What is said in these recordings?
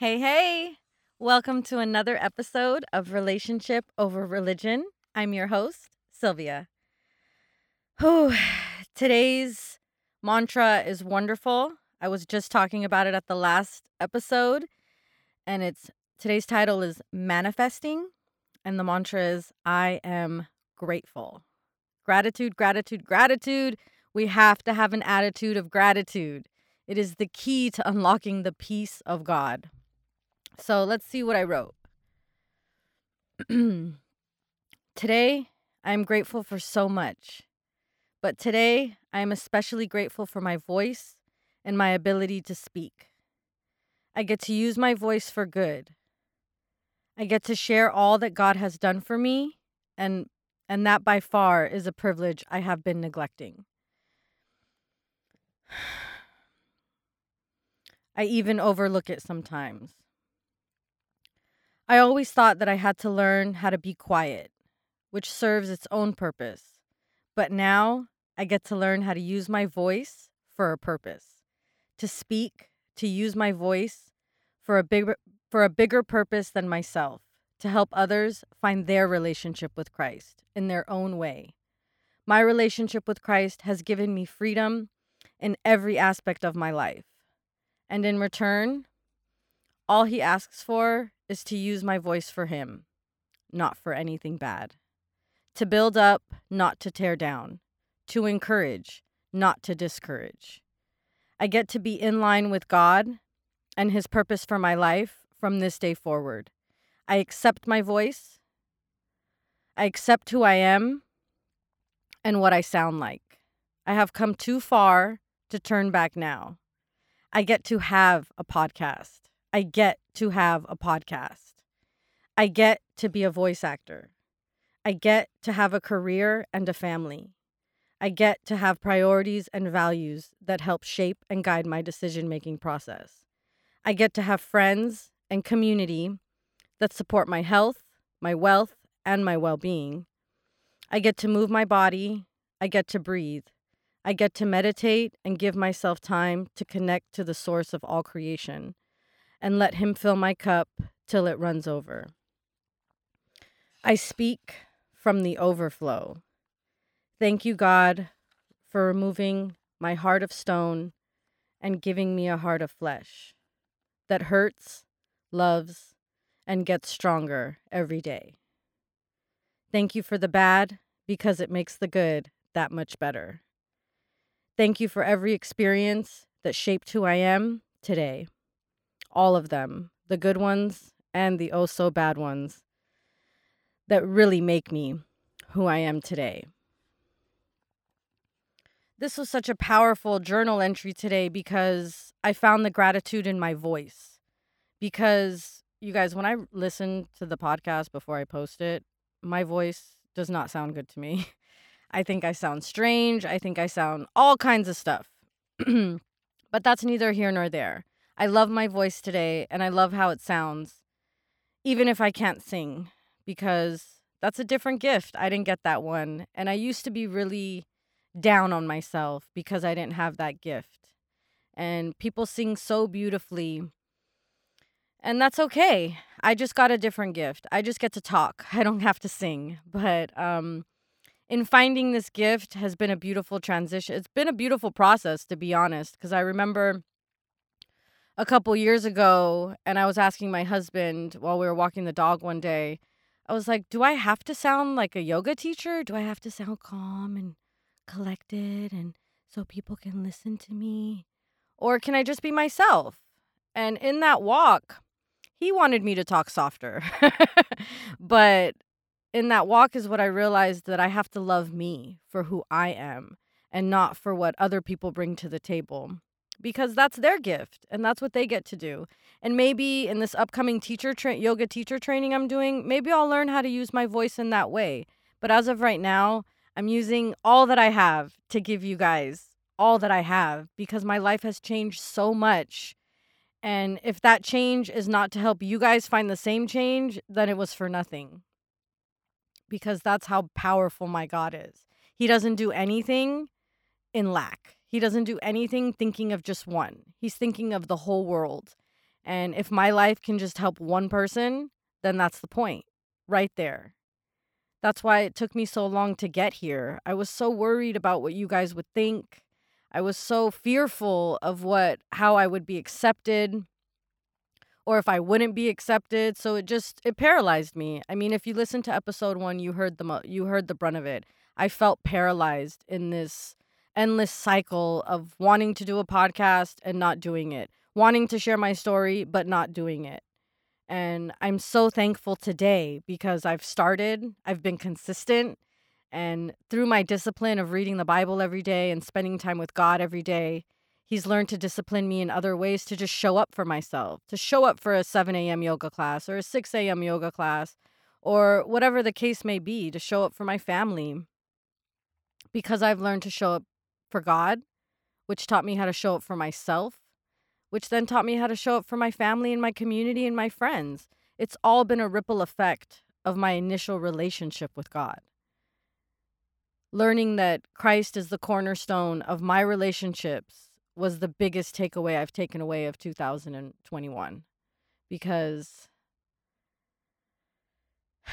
Hey, hey. Welcome to another episode of Relationship Over Religion. I'm your host, Sylvia. Whew. Today's mantra is wonderful. I was just talking about it at the last episode, and it's today's title is Manifesting, and the mantra is I am grateful. Gratitude, gratitude, gratitude. We have to have an attitude of gratitude. It is the key to unlocking the peace of God. So let's see what I wrote. today, I am grateful for so much. But today, I am especially grateful for my voice and my ability to speak. I get to use my voice for good. I get to share all that God has done for me, and, and that by far is a privilege I have been neglecting. I even overlook it sometimes. I always thought that I had to learn how to be quiet, which serves its own purpose. But now I get to learn how to use my voice for a purpose. To speak, to use my voice for a bigger for a bigger purpose than myself, to help others find their relationship with Christ in their own way. My relationship with Christ has given me freedom in every aspect of my life. And in return, all he asks for is to use my voice for him, not for anything bad. To build up, not to tear down. To encourage, not to discourage. I get to be in line with God and his purpose for my life from this day forward. I accept my voice. I accept who I am and what I sound like. I have come too far to turn back now. I get to have a podcast. I get to have a podcast. I get to be a voice actor. I get to have a career and a family. I get to have priorities and values that help shape and guide my decision making process. I get to have friends and community that support my health, my wealth, and my well being. I get to move my body. I get to breathe. I get to meditate and give myself time to connect to the source of all creation and let Him fill my cup till it runs over. I speak from the overflow. Thank you, God, for removing my heart of stone and giving me a heart of flesh that hurts, loves, and gets stronger every day. Thank you for the bad because it makes the good that much better. Thank you for every experience that shaped who I am today all of them, the good ones and the oh so bad ones that really make me who I am today. This was such a powerful journal entry today because I found the gratitude in my voice. Because you guys, when I listen to the podcast before I post it, my voice does not sound good to me. I think I sound strange. I think I sound all kinds of stuff. but that's neither here nor there. I love my voice today and I love how it sounds, even if I can't sing, because that's a different gift. I didn't get that one. And I used to be really down on myself because I didn't have that gift. And people sing so beautifully. And that's okay. I just got a different gift. I just get to talk. I don't have to sing. But um in finding this gift has been a beautiful transition. It's been a beautiful process to be honest because I remember a couple years ago and I was asking my husband while we were walking the dog one day, I was like, do I have to sound like a yoga teacher? Do I have to sound calm and collected and so people can listen to me? Or can I just be myself? And in that walk, he wanted me to talk softer. but in that walk is what I realized that I have to love me for who I am and not for what other people bring to the table because that's their gift and that's what they get to do. And maybe in this upcoming teacher tra- yoga teacher training I'm doing, maybe I'll learn how to use my voice in that way. But as of right now, I'm using all that I have to give you guys all that I have because my life has changed so much. And if that change is not to help you guys find the same change, then it was for nothing. Because that's how powerful my God is. He doesn't do anything in lack. He doesn't do anything thinking of just one. He's thinking of the whole world. And if my life can just help one person, then that's the point right there. That's why it took me so long to get here. I was so worried about what you guys would think. I was so fearful of what how I would be accepted or if I wouldn't be accepted. So it just it paralyzed me. I mean, if you listen to episode 1, you heard the mo- you heard the brunt of it. I felt paralyzed in this endless cycle of wanting to do a podcast and not doing it, wanting to share my story but not doing it. And I'm so thankful today because I've started, I've been consistent, and through my discipline of reading the Bible every day and spending time with God every day, He's learned to discipline me in other ways to just show up for myself, to show up for a 7 a.m. yoga class or a 6 a.m. yoga class or whatever the case may be, to show up for my family. Because I've learned to show up for God, which taught me how to show up for myself, which then taught me how to show up for my family and my community and my friends. It's all been a ripple effect of my initial relationship with God. Learning that Christ is the cornerstone of my relationships was the biggest takeaway I've taken away of 2021 because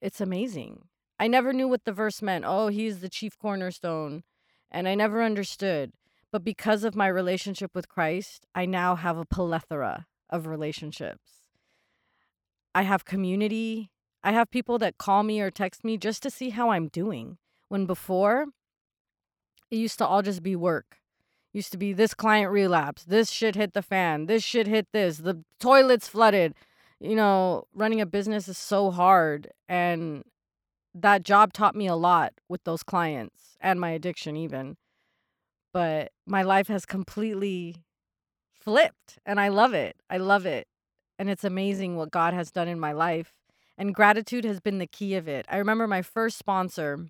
it's amazing. I never knew what the verse meant. Oh, he's the chief cornerstone. And I never understood. But because of my relationship with Christ, I now have a plethora of relationships. I have community. I have people that call me or text me just to see how I'm doing. When before, it used to all just be work. It used to be this client relapsed, this shit hit the fan, this shit hit this, the toilet's flooded. You know, running a business is so hard. And that job taught me a lot with those clients and my addiction, even but my life has completely flipped and I love it. I love it. And it's amazing what God has done in my life. And gratitude has been the key of it. I remember my first sponsor,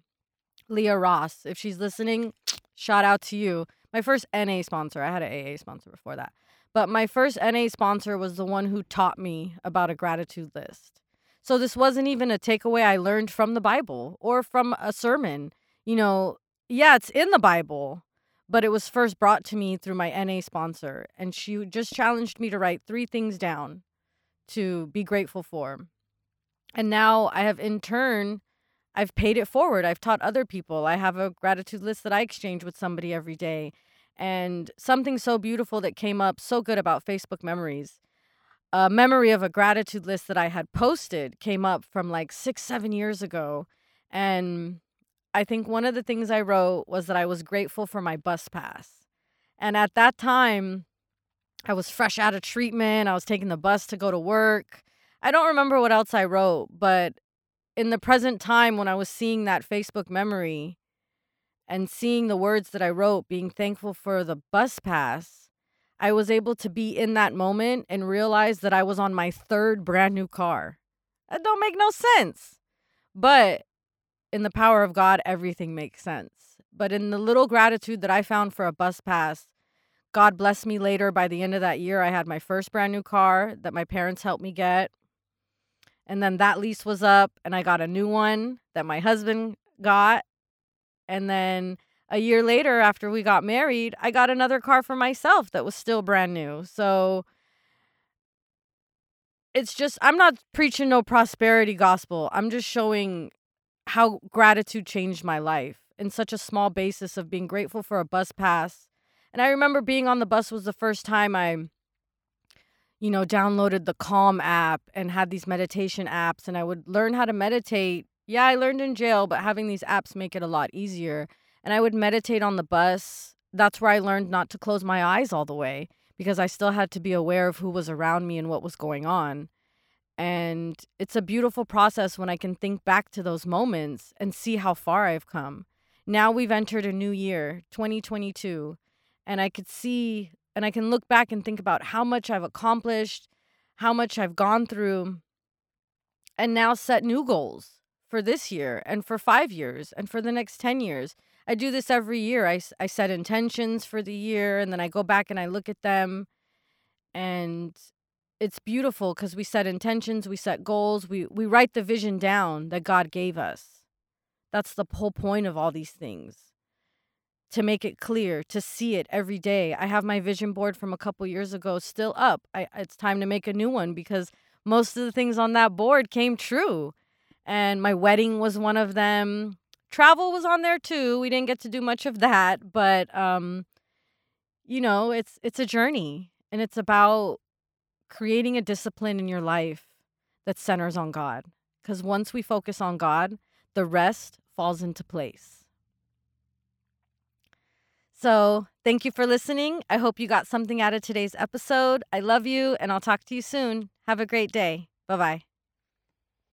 Leah Ross. If she's listening, shout out to you. My first NA sponsor. I had an AA sponsor before that. But my first NA sponsor was the one who taught me about a gratitude list. So this wasn't even a takeaway I learned from the Bible or from a sermon. You know, yeah, it's in the Bible, but it was first brought to me through my NA sponsor. And she just challenged me to write three things down to be grateful for. And now I have in turn, I've paid it forward. I've taught other people. I have a gratitude list that I exchange with somebody every day. And something so beautiful that came up so good about Facebook memories. A memory of a gratitude list that I had posted came up from like six, seven years ago. And I think one of the things I wrote was that I was grateful for my bus pass. And at that time, I was fresh out of treatment. I was taking the bus to go to work. I don't remember what else I wrote, but in the present time, when I was seeing that Facebook memory and seeing the words that I wrote, being thankful for the bus pass, I was able to be in that moment and realize that I was on my third brand new car. That don't make no sense. But in the power of God, everything makes sense. But in the little gratitude that I found for a bus pass, God blessed me later. By the end of that year, I had my first brand new car that my parents helped me get. And then that lease was up, and I got a new one that my husband got. And then a year later, after we got married, I got another car for myself that was still brand new. So it's just, I'm not preaching no prosperity gospel. I'm just showing how gratitude changed my life in such a small basis of being grateful for a bus pass. And I remember being on the bus was the first time I you know downloaded the Calm app and had these meditation apps and I would learn how to meditate. Yeah, I learned in jail, but having these apps make it a lot easier. And I would meditate on the bus. That's where I learned not to close my eyes all the way because I still had to be aware of who was around me and what was going on. And it's a beautiful process when I can think back to those moments and see how far I've come. Now we've entered a new year, 2022, and I could see and I can look back and think about how much I've accomplished, how much I've gone through, and now set new goals for this year and for five years and for the next 10 years. I do this every year. I, I set intentions for the year and then I go back and I look at them and it's beautiful because we set intentions, we set goals, we we write the vision down that God gave us. That's the whole point of all these things. to make it clear, to see it every day. I have my vision board from a couple years ago still up. I, it's time to make a new one because most of the things on that board came true. And my wedding was one of them. Travel was on there too. We didn't get to do much of that, but um you know, it's it's a journey and it's about creating a discipline in your life that centers on God. Cuz once we focus on God, the rest falls into place. So, thank you for listening. I hope you got something out of today's episode. I love you and I'll talk to you soon. Have a great day. Bye bye.